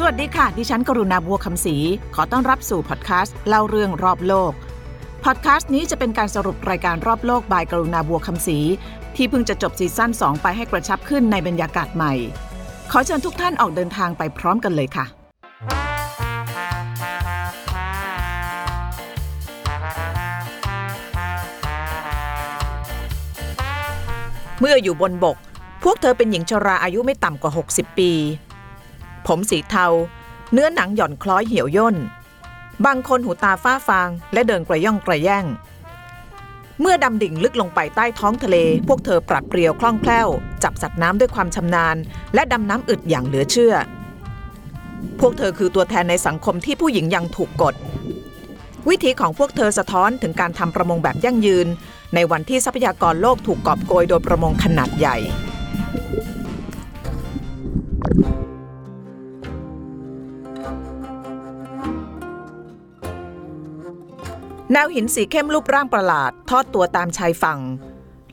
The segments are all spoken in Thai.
สวัสดีค่ะ ดิฉันกรุณาบัวคำศรีขอต้อนรับสู่พอดแคสต์เล่าเรื่องรอบโลก พอดแคสต์นี้จะเป็นการสรุปรายการรอบโลกบายกรุณาบัวคำศรีที่เพิ่งจะจบซีซั่น2 ไปให้กระชับขึ้นในบรรยากาศใหม่ ขอเชิญทุกท่านออกเดินทางไปพร้อมกันเลยค่ะ เมื่ออยู่บนบก พวกเธอเป็นหญิงชราอายุไม่ต่ำกว่า 60 ปี ผมสีเทา เนื้อหนังหย่อนคล้อยเหี่ยวย่น บางคนหูตาฝ้าฟาง และเดินกระย่องกระแย่ง เมื่อดำดิ่งลึกลงไปใต้ท้องทะเล พวกเธอปรับเปรียวคล่องแคล่ว จับสัตว์น้ำด้วยความชำนาญ และดำน้ำอึดอย่างเหลือเชื่อ พวกเธอคือตัวแทนในสังคมที่ผู้หญิงยังถูกกด วิธีของพวกเธอสะท้อนถึงการทำประมงแบบยั่งยืน ในวันที่ทรัพยากรโลกถูกกอบโกยโดยประมงขนาดใหญ่ แนวหินสีเข้มรูปร่างประหลาด ทอดตัวตามชายฝั่ง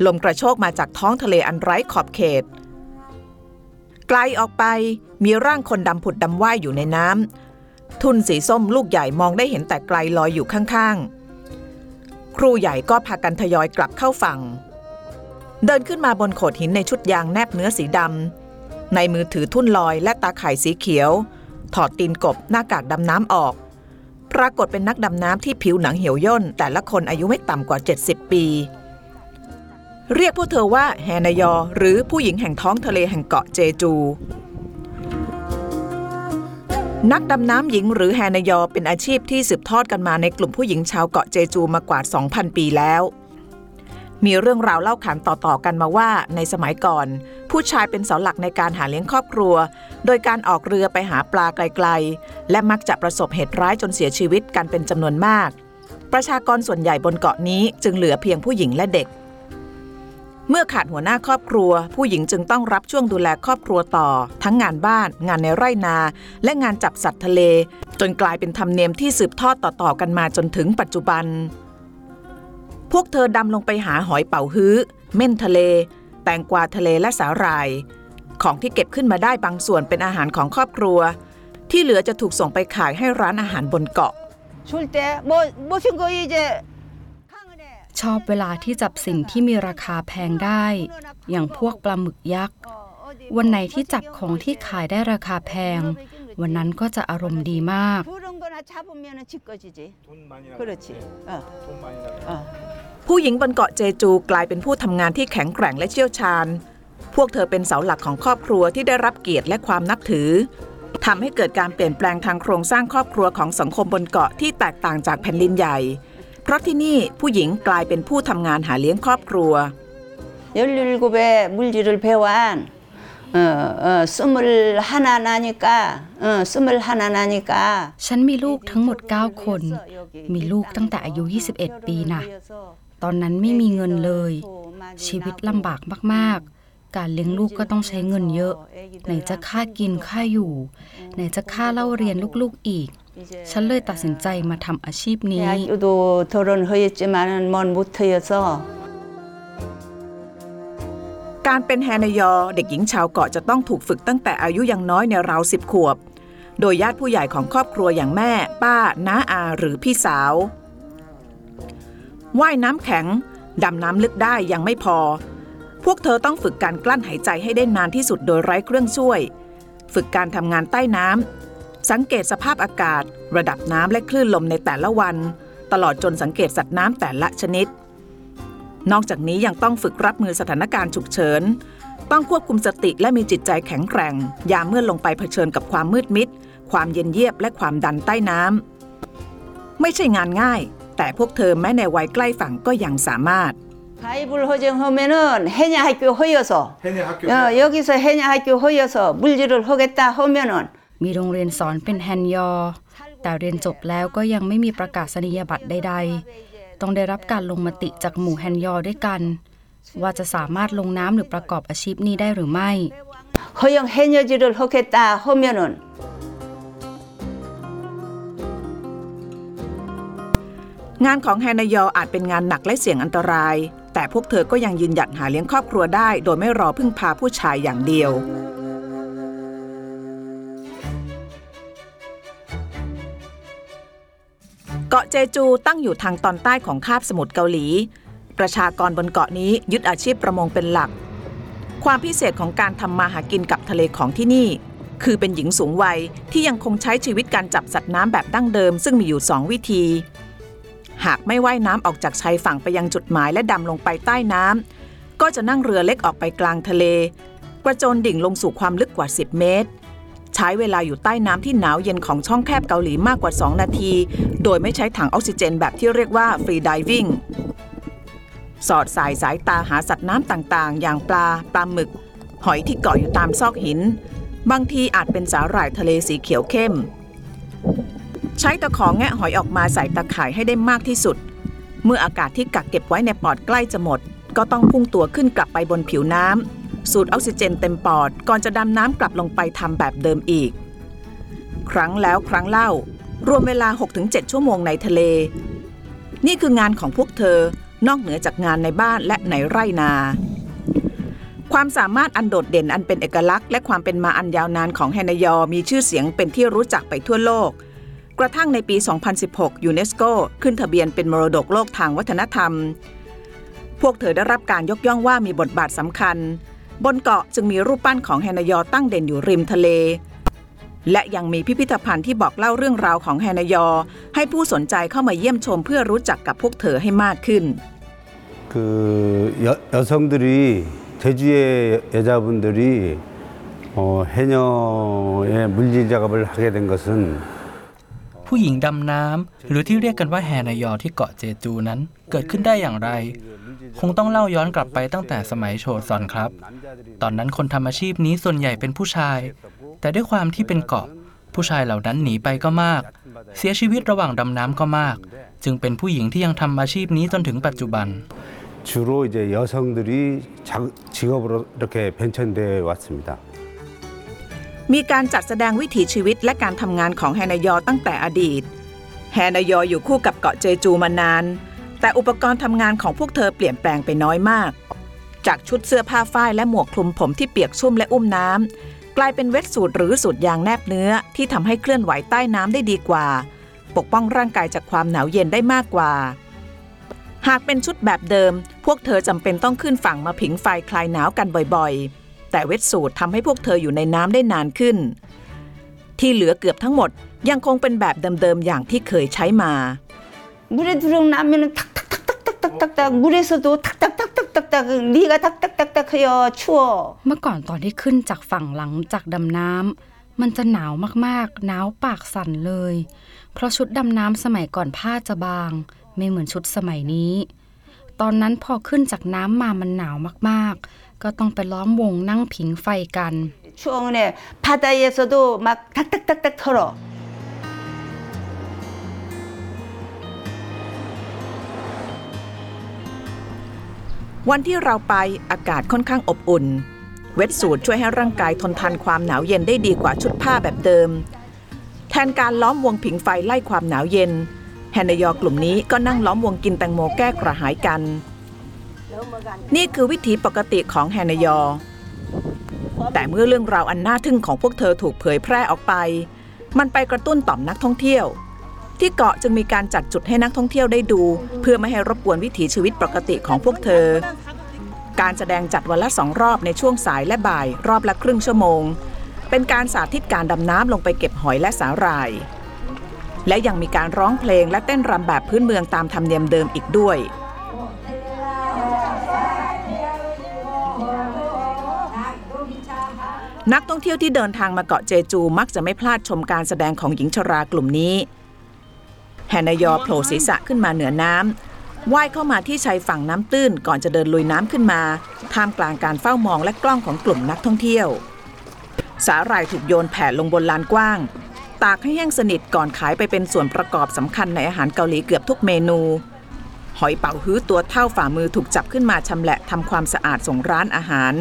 ลมกระโชกมาจากท้องทะเลอันไร้ขอบเขต ไกลออกไปมีร่างคนดำผุดดำว่ายอยู่ในน้ำทุ่นสีส้มลูกใหญ่มองได้เห็นแต่ไกลลอยอยู่ข้างๆ ครูใหญ่ก็พากันทยอยกลับเข้าฝั่ง เดินขึ้นมาบนโขดหินในชุดยางแนบเนื้อสีดำในมือถือทุ่นลอยและตาข่ายสีเขียว ถอดตีนกบหน้ากากดำน้ำออก ปรากฏเป็นนักดำน้ำที่ผิวหนังเหี่ยวย่น แต่ละคนอายุไม่ต่ำกว่า 70 ปี เรียกพวกเธอว่าแฮนายอ หรือผู้หญิงแห่งท้องทะเลแห่งเกาะเจจู นักดำน้ำหญิงหรือแฮนายอเป็นอาชีพที่สืบทอดกันมาในกลุ่มผู้หญิงชาวเกาะเจจูมากว่า 2,000 ปีแล้วมีเรื่องราวเล่าขานต่อๆกันมาว่าในสมัยก่อน ผู้ชายเป็นเสาหลักในการหาเลี้ยงครอบครัว โดยการออกเรือไปหาปลาไกลๆ และมักจะประสบเหตุร้ายจนเสียชีวิตกันเป็นจำนวนมาก ประชากรส่วนใหญ่บนเกาะนี้จึงเหลือเพียงผู้หญิงและเด็ก เมื่อขาดหัวหน้าครอบครัว ผู้หญิงจึงต้องรับช่วงดูแลครอบครัวต่อ ทั้งงานบ้าน งานในไร่นา และงานจับสัตว์ทะเล จนกลายเป็นธรรมเนียมที่สืบทอดต่อๆกันมาจนถึงปัจจุบัน พวกเธอดำลงไปหาหอยเป๋าฮื้อ เม่นทะเล แตงกวาทะเลและสาหร่าย ของที่เก็บขึ้นมาได้บางส่วนเป็นอาหารของครอบครัว ที่เหลือจะถูกส่งไปขายให้ร้านอาหารบนเกาะชอบเวลาที่จับสิ่งที่มีราคาแพงได้ อย่างพวกปลาหมึกยักษ์ วันไหนที่จับของที่ขายได้ราคาแพง วันนั้นก็จะอารมณ์ดีมาก 그런 거나 잡으면은 지 꺼지지. 돈 많이 나가. 그렇지. 어, 돈 많이 나가. 어. ผู้หญิงบนเกาะเจจูกลายเป็นผู้ทำงานที่แข็งแกร่งและเชี่ยวชาญ พวกเธอเป็นเสาหลักของครอบครัวที่ได้รับเกียรติและความนับถือทำให้เกิดการเปลี่ยนแปลงทางโครงสร้างครอบครัวของสังคมบนเกาะที่แตกต่างจากแผ่นดินใหญ่ เพราะที่นี่ผู้หญิงกลายเป็นผู้ทำงานหาเลี้ยงครอบครัว 17에 물질을 배워한 어, 어, 스물 하나 나니까 어, 스물 하나 나니까 ฉันมีลูกทั้งหมด 9 คน มีลูกตั้งแต่อายุ 21 ปีนะ ตอนนั้นไม่มีเงินเลย ชีวิตลำบากมากๆ การเลี้ยงลูกก็ต้องใช้เงินเยอะ ไหนจะค่ากินค่าอยู่ ไหนจะค่าเล่าเรียนลูกๆอีก ฉันเลยตัดสินใจมาทำอาชีพนี้การเป็นแฮนยอ เด็กหญิงชาวเกาะจะต้องถูกฝึกตั้งแต่อายุยังน้อยในราวสิบขวบ โดยญาติผู้ใหญ่ของครอบครัวอย่างแม่ ป้า น้าอาหรือพี่สาว ว่ายน้ำแข็ง ดำน้ำลึกได้ยังไม่พอ พวกเธอต้องฝึกการกลั้นหายใจให้ได้นานที่สุดโดยไร้เครื่องช่วย ฝึกการทำงานใต้น้ำสังเกตสภาพอากาศ ระดับน้ำและคลื่นลมในแต่ละวัน ตลอดจนสังเกตสัตว์น้ำแต่ละชนิด นอกจากนี้ยังต้องฝึกรับมือสถานการณ์ฉุกเฉิน ต้องควบคุมสติและมีจิตใจแข็งแกร่ง ยามเมื่อลงไปเผชิญกับความมืดมิด ความเย็นเยียบและความดันใต้น้ำไม่ใช่งานง่าย แต่พวกเธอแม้ในวัยใกล้ฝั่งก็ยังสามารถ 가입을 허정하면은 해녀 학교 허여서 해내 학교. 어, 여기서 해녀 학교 허여서 물질을 하겠다 하면은 มีโรงเรียนสอนเป็นแฮนยอ แต่เรียนจบแล้วก็ยังไม่มีประกาศนียบัตรใด ๆ ต้องได้รับการลงมติจากหมู่แฮนยอด้วยกัน ว่าจะสามารถลงน้ำหรือประกอบอาชีพนี้ได้หรือไม่ 허영 해녀질을 하겠다 하면은 งานของแฮนยออาจเป็นงานหนักและเสี่ยงอันตราย แต่พวกเธอก็ยังยืนหยัดหาเลี้ยงครอบครัวได้ โดยไม่รอพึ่งพาผู้ชายอย่างเดียว เกาะเจจูตั้งอยู่ทางตอนใต้ของคาบสมุทรเกาหลี ประชากรบนเกาะนี้ยึดอาชีพประมงเป็นหลัก ความพิเศษของการทำมาหากินกับทะเลของที่นี่ คือเป็นหญิงสูงวัยที่ยังคงใช้ชีวิตการจับสัตว์น้ำแบบดั้งเดิม ซึ่งมีอยู่สองวิธี หากไม่ว่ายน้ำออกจากชายฝั่งไปยังจุดหมายและดำลงไปใต้น้ำก็จะนั่งเรือเล็กออกไปกลางทะเล กระโจนดิ่งลงสู่ความลึกกว่า 10 เมตร ใช้เวลาอยู่ใต้น้ำที่หนาวเย็นของช่องแคบเกาหลีมากกว่า 2 นาที โดยไม่ใช้ถังออกซิเจนแบบที่เรียกว่าฟรีดิวิ่งสอดสายสายตาหาสัตว์น้ำต่างๆ อย่างปลา ปลาหมึก หอยที่เกาะอยู่ตามซอกหิน บางทีอาจเป็นสาหร่ายทะเลสีเขียวเข้ม ใช้ตะขอแงะหอยออกมาใส่ตะข่ายให้ได้มากที่สุด เมื่ออากาศที่กักเก็บไว้ในปอดใกล้จะหมด ก็ต้องพุ่งตัวขึ้นกลับไปบนผิวน้ำสูดออกซิเจนเต็มปอด ก่อนจะดำน้ำกลับลงไปทำแบบเดิมอีก ครั้งแล้วครั้งเล่า รวมเวลา 6-7 ชั่วโมงในทะเล นี่คืองานของพวกเธอนอกเหนือจากงานในบ้านและในไร่นา ความสามารถอันโดดเด่นอันเป็นเอกลักษณ์และความเป็นมาอันยาวนานของแฮนยอมีชื่อเสียงเป็นที่รู้จักไปทั่วโลก กระทั่งในปี 2016 ยูเนสโกขึ้นทะเบียนเป็นมรดกโลกทางวัฒนธรรม พวกเธอได้รับการยกย่องว่ามีบทบาทสำคัญ บนเกาะจึงมีรูปปั้นของแฮนายอตั้งเด่นอยู่ริมทะเล และยังมีพิพิธภัณฑ์ที่บอกเล่าเรื่องราวของแฮนายอ ให้ผู้สนใจเข้ามาเยี่ยมชมเพื่อรู้จักกับพวกเธอให้มากขึ้น 그 여, 여성들이 제주의 여자분들이 어, 해녀의 물질 작업을 하게 된 것은 ผู้หญิงดำน้ำหรือที่เรียกกันว่าแฮนายอที่เกาะเจจูนั้น เกิดขึ้นได้อย่างไร คงต้องเล่าย้อนกลับไปตั้งแต่สมัยโชซอนครับ ตอนนั้นคนทำอาชีพนี้ส่วนใหญ่เป็นผู้ชาย แต่ด้วยความที่เป็นเกาะ ผู้ชายเหล่านั้นหนีไปก็มาก เสียชีวิตระหว่างดำน้ำก็มาก จึงเป็นผู้หญิงที่ยังทำอาชีพนี้จนถึงปัจจุบัน 주로 이제 여성들이 자, 직업으로 이렇게 변천돼 왔습니다. มีการจัดแสดงวิถีชีวิตและการทำงานของแฮนายอตั้งแต่อดีต แฮนายออยู่คู่กับเกาะเจจูมานาน แต่อุปกรณ์ทำงานของพวกเธอเปลี่ยนแปลงไปน้อยมาก จากชุดเสื้อผ้าฝ้ายและหมวกคลุมผมที่เปียกชุ่มและอุ้มน้ำกลายเป็นเวทสูทหรือสูทยางแนบเนื้อที่ทำให้เคลื่อนไหวใต้น้ำได้ดีกว่า ปกป้องร่างกายจากความหนาวเย็นได้มากกว่า หากเป็นชุดแบบเดิม พวกเธอจำเป็นต้องขึ้นฝั่งมาผิงไฟคลายหนาวกันบ่อยๆ แต่เวทสูททำให้พวกเธออยู่ในน้ำได้นานขึ้น ที่เหลือเกือบทั้งหมดยังคงเป็นแบบเดิมๆอย่างที่เคยใช้มา 물에 들어나면은 탁탁탁탁탁탁탁 물에서도 탁탁탁탁탁탁 네가 탁탁탁탁 해요 추워 เมื่อก่อนตอนที่ขึ้นจากฝั่งหลังจากดำน้ำมันจะหนาวมากๆ หนาวปากสั่นเลย เพราะชุดดำน้ำสมัยก่อนผ้าจะบาง ไม่เหมือนชุดสมัยนี้ ตอนนั้นพอขึ้นจากน้ำมามันหนาวมากๆ ก็ต้องไปล้อมวงนั่งผิงไฟกัน 추워에 바다에서도 막 탁탁탁탁 털어 วันที่เราไปอากาศค่อนข้างอบอุ่น เวทสูทช่วยให้ร่างกายทนทานความหนาวเย็นได้ดีกว่าชุดผ้าแบบเดิม แทนการล้อมวงผิงไฟไล่ความหนาวเย็น แฮนายอกลุ่มนี้ก็นั่งล้อมวงกินแตงโมแก้กระหายกัน นี่คือวิถีปกติของแฮนายอ แต่เมื่อเรื่องราวอันน่าทึ่งของพวกเธอถูกเผยแพร่ออกไป มันไปกระตุ้นต่อมนักท่องเที่ยว ที่เกาะจึงมีการจัดจุดให้นักท่องเที่ยวได้ดู เพื่อไม่ให้รบกวนวิถีชีวิตปกติของพวกเธอ การแสดงจัดวันละสองรอบในช่วงสายและบ่าย รอบละครึ่งชั่วโมง เป็นการสาธิตการดำน้ำลงไปเก็บหอยและสาหร่าย และยังมีการร้องเพลงและเต้นรำแบบพื้นเมืองตามธรรมเนียมเดิมอีกด้วย นักท่องเที่ยวที่เดินทางมาเกาะเจจูมักจะไม่พลาดชมการแสดงของหญิงชรากลุ่มนี้แฮนายอโผล่ศีรษะขึ้นมาเหนือน้ำว่ายเข้ามาที่ชายฝั่งน้ำตื้นก่อนจะเดินลุยน้ำขึ้นมาท่ามกลางการเฝ้ามองและกล้องของกลุ่มนักท่องเที่ยว สาหร่ายถูกโยนแผ่ลงบนลานกว้าง ตากให้แห้งสนิทก่อนขายไปเป็นส่วนประกอบสำคัญในอาหารเกาหลีเกือบทุกเมนู หอยเป๋าฮื้อตัวเท่าฝ่ามือถูกจับขึ้นมาชำและทำความสะอาดส่งร้านอาหาร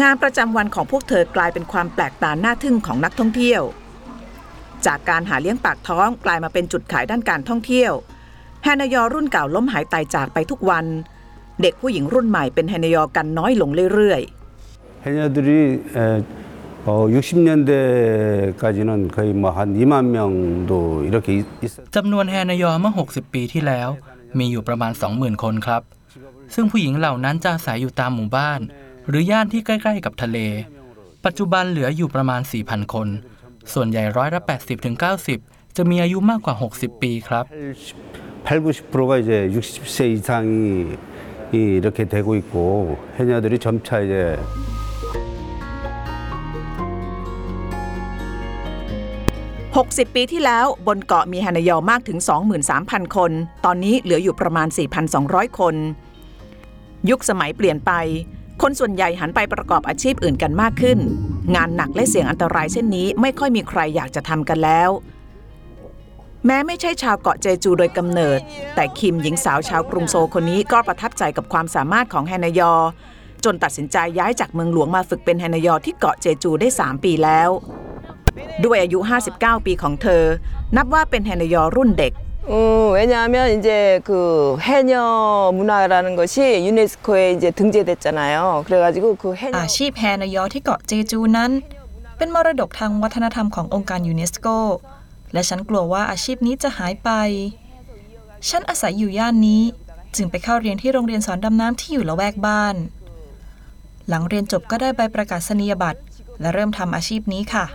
งานประจำวันของพวกเธอกลายเป็นความแปลกตาหน้าทึ่งของนักท่องเที่ยว จากการหาเลี้ยงปากท้องกลายมาเป็นจุดขายด้านการท่องเที่ยวแฮนยอรุ่นเก่าล้มหายตายจากไปทุกวัน เด็กผู้หญิงรุ่นใหม่เป็นแฮนยอกันน้อยลงเรื่อยๆ 어, 60년대까지는 거의 뭐 한 2만 명도 이렇게 있- 있었. จำนวนแฮนายอเมื่อ 60 ปีที่แล้ว มีอยู่ประมาณ 20,000 คนครับ ซึ่งผู้หญิงเหล่านั้นจะอาศัยอยู่ตามหมู่บ้าน หรืย่านที่ใกล้ๆกับทะเล ปัจจุบันเหลืออยู่ประมาณ 4,000 คน ส่วนใหญ่ร้อยละ80ถึง90 จะมีอายุมากกว่า 60 ปีครับ 8, 90%가 이제 60세 이상이 이 이렇게 되고 있고 해녀들이 점차 이제 60 ปีที่แล้วบนเกาะมีแฮนายอมากถึง 23,000 คน ตอนนี้เหลืออยู่ประมาณ 4,200 คน ยุคสมัยเปลี่ยนไป คนส่วนใหญ่หันไปประกอบอาชีพอื่นกันมากขึ้น งานหนักและเสี่ยงอันตรายเช่นนี้ไม่ค่อยมีใครอยากจะทำกันแล้ว แม้ไม่ใช่ชาวเกาะเจจูโดยกำเนิด แต่คิมหญิงสาวชาวกรุงโซลคนนี้ก็ประทับใจกับความสามารถของแฮนายอ จนตัดสินใจย้ายจากเมืองหลวงมาฝึกเป็นแฮนายอที่เกาะเจจูได้ 3 ปีแล้ว ด้วยอายุ 59 ปีของเธอ นับว่าเป็นแฮนายอรุ่นเด็ก 어, 왜냐하면 이제 그 해녀 문화라는 것이 유네스코에 이제 등재됐잖아요. 그래가지고 그 해녀 อาชีพแฮนายอที่เกาะเจจูนั้น เป็นมรดกทางวัฒนธรรมขององค์การยูเนสโก และฉันกลัวว่าอาชีพนี้จะหายไป ฉันอาศัยอยู่ย่านนี้ จึงไปเข้าเรียนที่โรงเรียนสอนดำน้ำที่อยู่ละแวกบ้าน หลังเรียนจบก็ได้ใบประกาศนียบัตร และเริ่มทำอาชีพนี้ค่ะ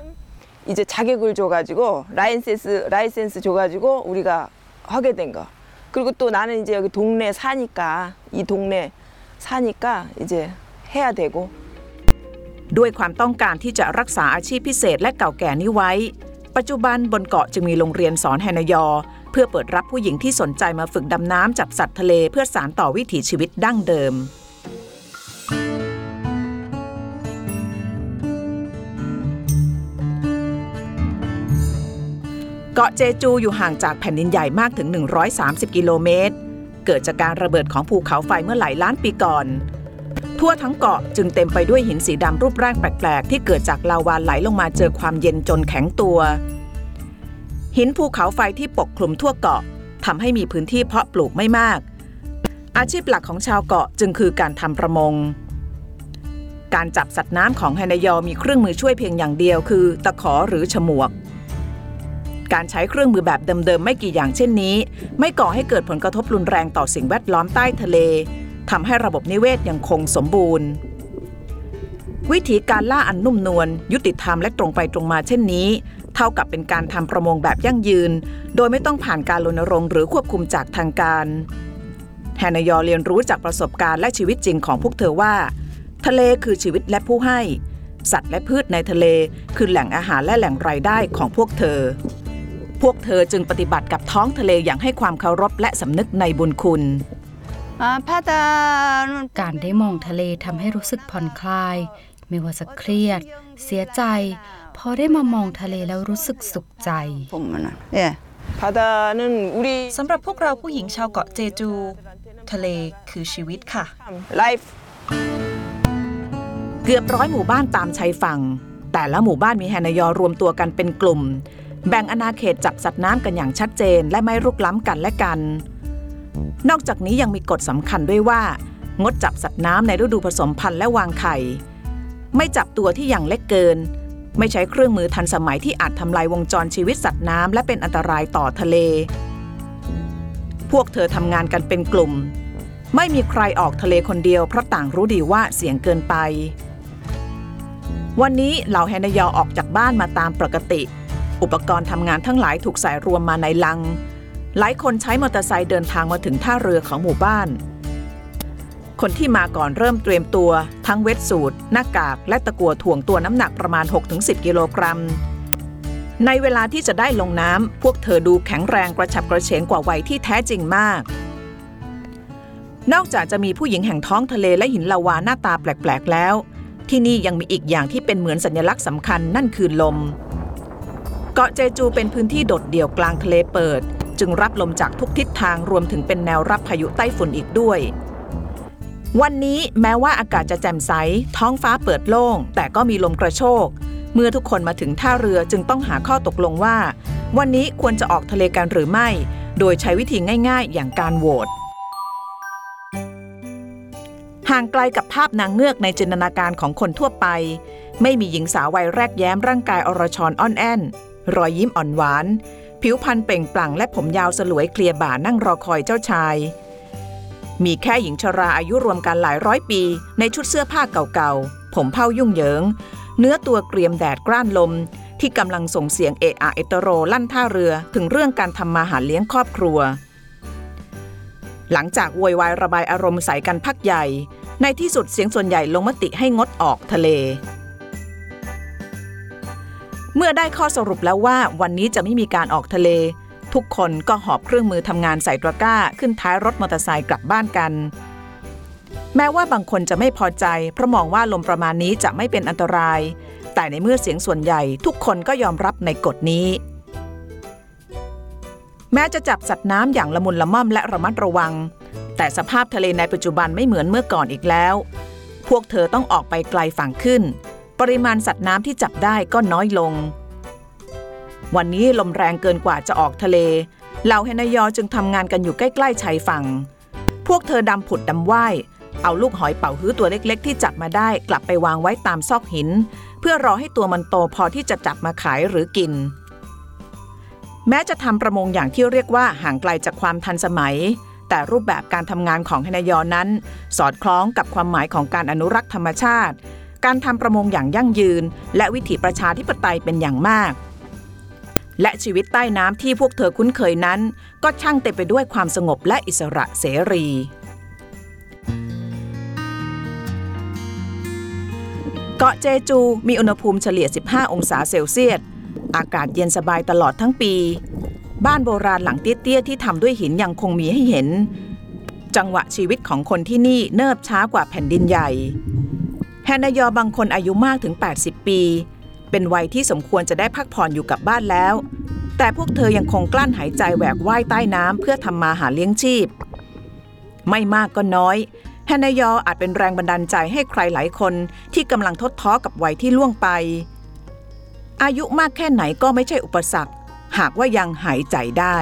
이제 자격을 줘가지고 라이센스 라이센스 줘가지고 우리가 하게 된 거. 그리고 또 나는 이제 여기 동네 사니까 이 동네 사니까 이제 해야 되고 ด้วยความต้องการที่จะรักษาอาชีพพิเศษและเก่าแก่นี้ไว้ ปัจจุบันบนเกาะจึงมีโรงเรียนสอนแฮนายอ เพื่อเปิดรับผู้หญิงที่สนใจมาฝึกดำน้ำจับสัตว์ทะเลเพื่อสานต่อวิถีชีวิตดั้งเดิม เกาะเจจูอยู่ห่างจากแผ่นดินใหญ่มากถึง 130 กิโลเมตร เกิดจากการระเบิดของภูเขาไฟเมื่อหลายล้านปีก่อน ทั่วทั้งเกาะจึงเต็มไปด้วยหินสีดำรูปร่างแปลก ๆ ที่เกิดจากลาวาไหลลงมาเจอความเย็นจนแข็งตัว หินภูเขาไฟที่ปกคลุมทั่วเกาะทำให้มีพื้นที่เพาะปลูกไม่มาก อาชีพหลักของชาวเกาะจึงคือการทำประมง การจับสัตว์น้ำของไฮนายอมีเครื่องมือช่วยเพียงอย่างเดียวคือ ตะขอหรือฉมวก การใช้เครื่องมือแบบเดิมๆไม่กี่อย่างเช่นนี้ ไม่ก่อให้เกิดผลกระทบรุนแรงต่อสิ่งแวดล้อมใต้ทะเลทำให้ระบบนิเวศยังคงสมบูรณ์ วิธีการล่าอันนุ่มนวลยุติธรรมและตรงไปตรงมาเช่นนี้ เท่ากับเป็นการทำประมงแบบยั่งยืน โดยไม่ต้องผ่านการรณรงค์หรือควบคุมจากทางการแฮนยอเรียนรู้จากประสบการณ์และชีวิตจริงของพวกเธอว่า ทะเลคือชีวิตและผู้ให้ สัตว์และพืชในทะเลคือแหล่งอาหารและแหล่งรายได้ของพวกเธอ พวกเธอจึงปฏิบัติกับท้องทะเลอย่างให้ความเคารพและสำนึกในบุญคุณ การได้มองทะเลทำให้รู้สึกผ่อนคลาย ไม่ว่าจะเครียด เสียใจ พอได้มามองทะเลแล้วรู้สึกสุขใจสำหรับพวกเราผู้หญิงชาวเกาะเจจู ทะเลคือชีวิตค่ะ Life เกือบร้อยหมู่บ้านตามชายฝั่ง แต่ละหมู่บ้านมีแฮนยอรวมตัวกันเป็นกลุ่ม แบ่งอาณาเขตจับสัตว์น้ำกันอย่างชัดเจน และไม่รุกล้ำกันและกัน นอกจากนี้ยังมีกฎสำคัญด้วยว่า งดจับสัตว์น้ำในฤดูผสมพันธุ์และวางไข่ ไม่จับตัวที่ยังเล็กเกิน ไม่ใช้เครื่องมือทันสมัยที่อาจทำลายวงจรชีวิตสัตว์น้ำและเป็นอันตรายต่อทะเล พวกเธอทำงานกันเป็นกลุ่ม ไม่มีใครออกทะเลคนเดียวเพราะต่างรู้ดีว่าเสี่ยงเกินไปวันนี้เหล่าแฮนายอออกจากบ้านมาตามปกติ อุปกรณ์ทำงานทั้งหลายถูกใส่รวมมาในลัง หลายคนใช้มอเตอร์ไซค์เดินทางมาถึงท่าเรือของหมู่บ้าน คนที่มาก่อนเริ่มเตรียมตัว ทั้งเวทสูทหน้ากากและตะกัวถ่วงตัวน้ำหนักประมาณ 6-10 กิโลกรัม ในเวลาที่จะได้ลงน้ำพวกเธอดูแข็งแรงกระฉับกระเฉงกว่าวัยที่แท้จริงมาก นอกจากจะมีผู้หญิงแห่งท้องทะเลและหินลาวาหน้าตาแปลกๆแล้ว ที่นี่ยังมีอีกอย่างที่เป็นเหมือนสัญลักษณ์สำคัญนั่นคือลม เกาะเจจูเป็นพื้นที่โดดเดี่ยวกลางทะเลเปิด จึงรับลมจากทุกทิศทางรวมถึงเป็นแนวรับพายุไต้ฝุ่นอีกด้วย วันนี้แม้ว่าอากาศจะแจ่มใส ท้องฟ้าเปิดโล่ง แต่ก็มีลมกระโชก เมื่อทุกคนมาถึงท่าเรือจึงต้องหาข้อตกลงว่า วันนี้ควรจะออกทะเลกันหรือไม่ โดยใช้วิธีง่าย ๆ อย่างการโหวตห่างไกลกับภาพนางเงือกในจินตนาการของคนทั่วไป ไม่มีหญิงสาววัยแรกแย้มร่างกายอรชรอ่อนแอน รอยยิ้มอ่อนหวาน ผิวพรรณเปล่งปลั่งและผมยาวสลวยเคลียร์บ่านั่งรอคอยเจ้าชาย มีแค่หญิงชราอายุรวมกันหลายร้อยปี ในชุดเสื้อผ้าเก่าๆ ผมเผายุ่งเหยิง เนื้อตัวเกรียมแดดกล้านลม ที่กำลังส่งเสียงเอะอะเอตโรลั่นท่าเรือถึงเรื่องการทำมาหาเลี้ยงครอบครัว หลังจากโวยวายระบายอารมณ์ใส่กันพักใหญ่ ในที่สุดเสียงส่วนใหญ่ลงมติให้งดออกทะเล เมื่อได้ข้อสรุปแล้วว่าวันนี้จะไม่มีการออกทะเล ทุกคนก็หอบเครื่องมือทำงานใส่ตะกร้า ขึ้นท้ายรถมอเตอร์ไซค์กลับบ้านกัน แม้ว่าบางคนจะไม่พอใจเพราะมองว่าลมประมาณนี้จะไม่เป็นอันตราย แต่ในเมื่อเสียงส่วนใหญ่ทุกคนก็ยอมรับในกฎนี้ แม้จะจับสัตว์น้ำอย่างละมุนละม่อมและระมัดระวัง แต่สภาพทะเลในปัจจุบันไม่เหมือนเมื่อก่อนอีกแล้ว พวกเธอต้องออกไปไกลฝั่งขึ้น ปริมาณสัตว์น้ำที่จับได้ก็น้อยลง วันนี้ลมแรงเกินกว่าจะออกทะเลเหล่าเฮนยอจึงทำงานกันอยู่ใกล้ๆชายฝั่ง พวกเธอดำผุดดำว่ายเอาลูกหอยเป่าฮื้อตัวเล็กๆ ที่จับมาได้กลับไปวางไว้ตามซอกหิน เพื่อรอให้ตัวมันโตพอที่จะจับมาขายหรือกิน แม้จะทำประมงอย่างที่เรียกว่าห่างไกลจากความทันสมัย แต่รูปแบบการทำงานของเฮนยอนั้น สอดคล้องกับความหมายของการอนุรักษ์ธรรมชาติ การทำประมงอย่างยั่งยืน และวิถีประชาธิปไตยเป็นอย่างมาก และชีวิตใต้น้ำที่พวกเธอคุ้นเคยนั้น ก็ช่างเต็มไปด้วยความสงบและอิสระเสรี เกาะเจจูมีอุณหภูมิเฉลี่ย 15 องศาเซลเซียส อากาศเย็นสบายตลอดทั้งปี บ้านโบราณหลังเตี้ยๆที่ทำด้วยหินยังคงมีให้เห็น จังหวะชีวิตของคนที่นี่เนิบช้ากว่าแผ่นดินใหญ่ แฮนายอบางคนอายุมากถึง 80 ปี เป็นวัยที่สมควรจะได้พักผ่อนอยู่กับบ้านแล้ว แต่พวกเธอยังคงกลั้นหายใจแหวกว่ายใต้น้ำเพื่อทำมาหาเลี้ยงชีพ ไม่มากก็น้อยแฮนายออาจเป็นแรงบันดาลใจให้ใครหลายคนที่กำลังทดท้อกับวัยที่ล่วงไป อายุมากแค่ไหนก็ไม่ใช่อุปสรรค หากว่ายังหายใจได้